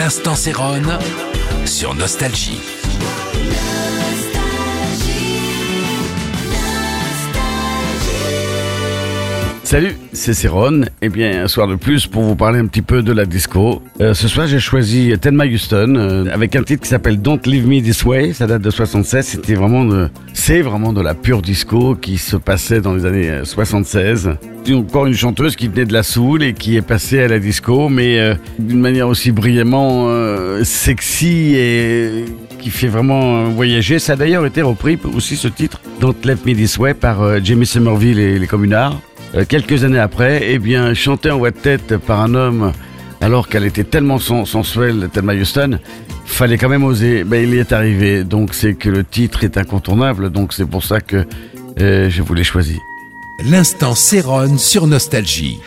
L'instant Céron sur Nostalgie. Salut, c'est Céron. Eh bien, un soir de plus pour vous parler un petit peu de la disco. Euh, ce soir, j'ai choisi Thelma Houston euh, avec un titre qui s'appelle Don't Leave Me This Way. Ça date de 76. C'était vraiment c'est vraiment de la pure disco qui se passait dans les années euh, 76. C'est encore une chanteuse qui venait de la soul et qui est passée à la disco, mais euh, d'une manière aussi brillamment euh, sexy et qui fait vraiment euh, voyager. Ça a d'ailleurs été repris aussi ce titre, Don't Leave Me This Way, par euh, Jamie Somerville et les Communards. Euh, quelques années après, eh bien, chantée en voix de tête par un homme, alors qu'elle était tellement sen- sensuelle, Thelma Houston, fallait quand même oser. Ben, il y est arrivé, donc c'est que le titre est incontournable, donc c'est pour ça que euh, je vous l'ai choisi. L'instant Céron sur Nostalgie.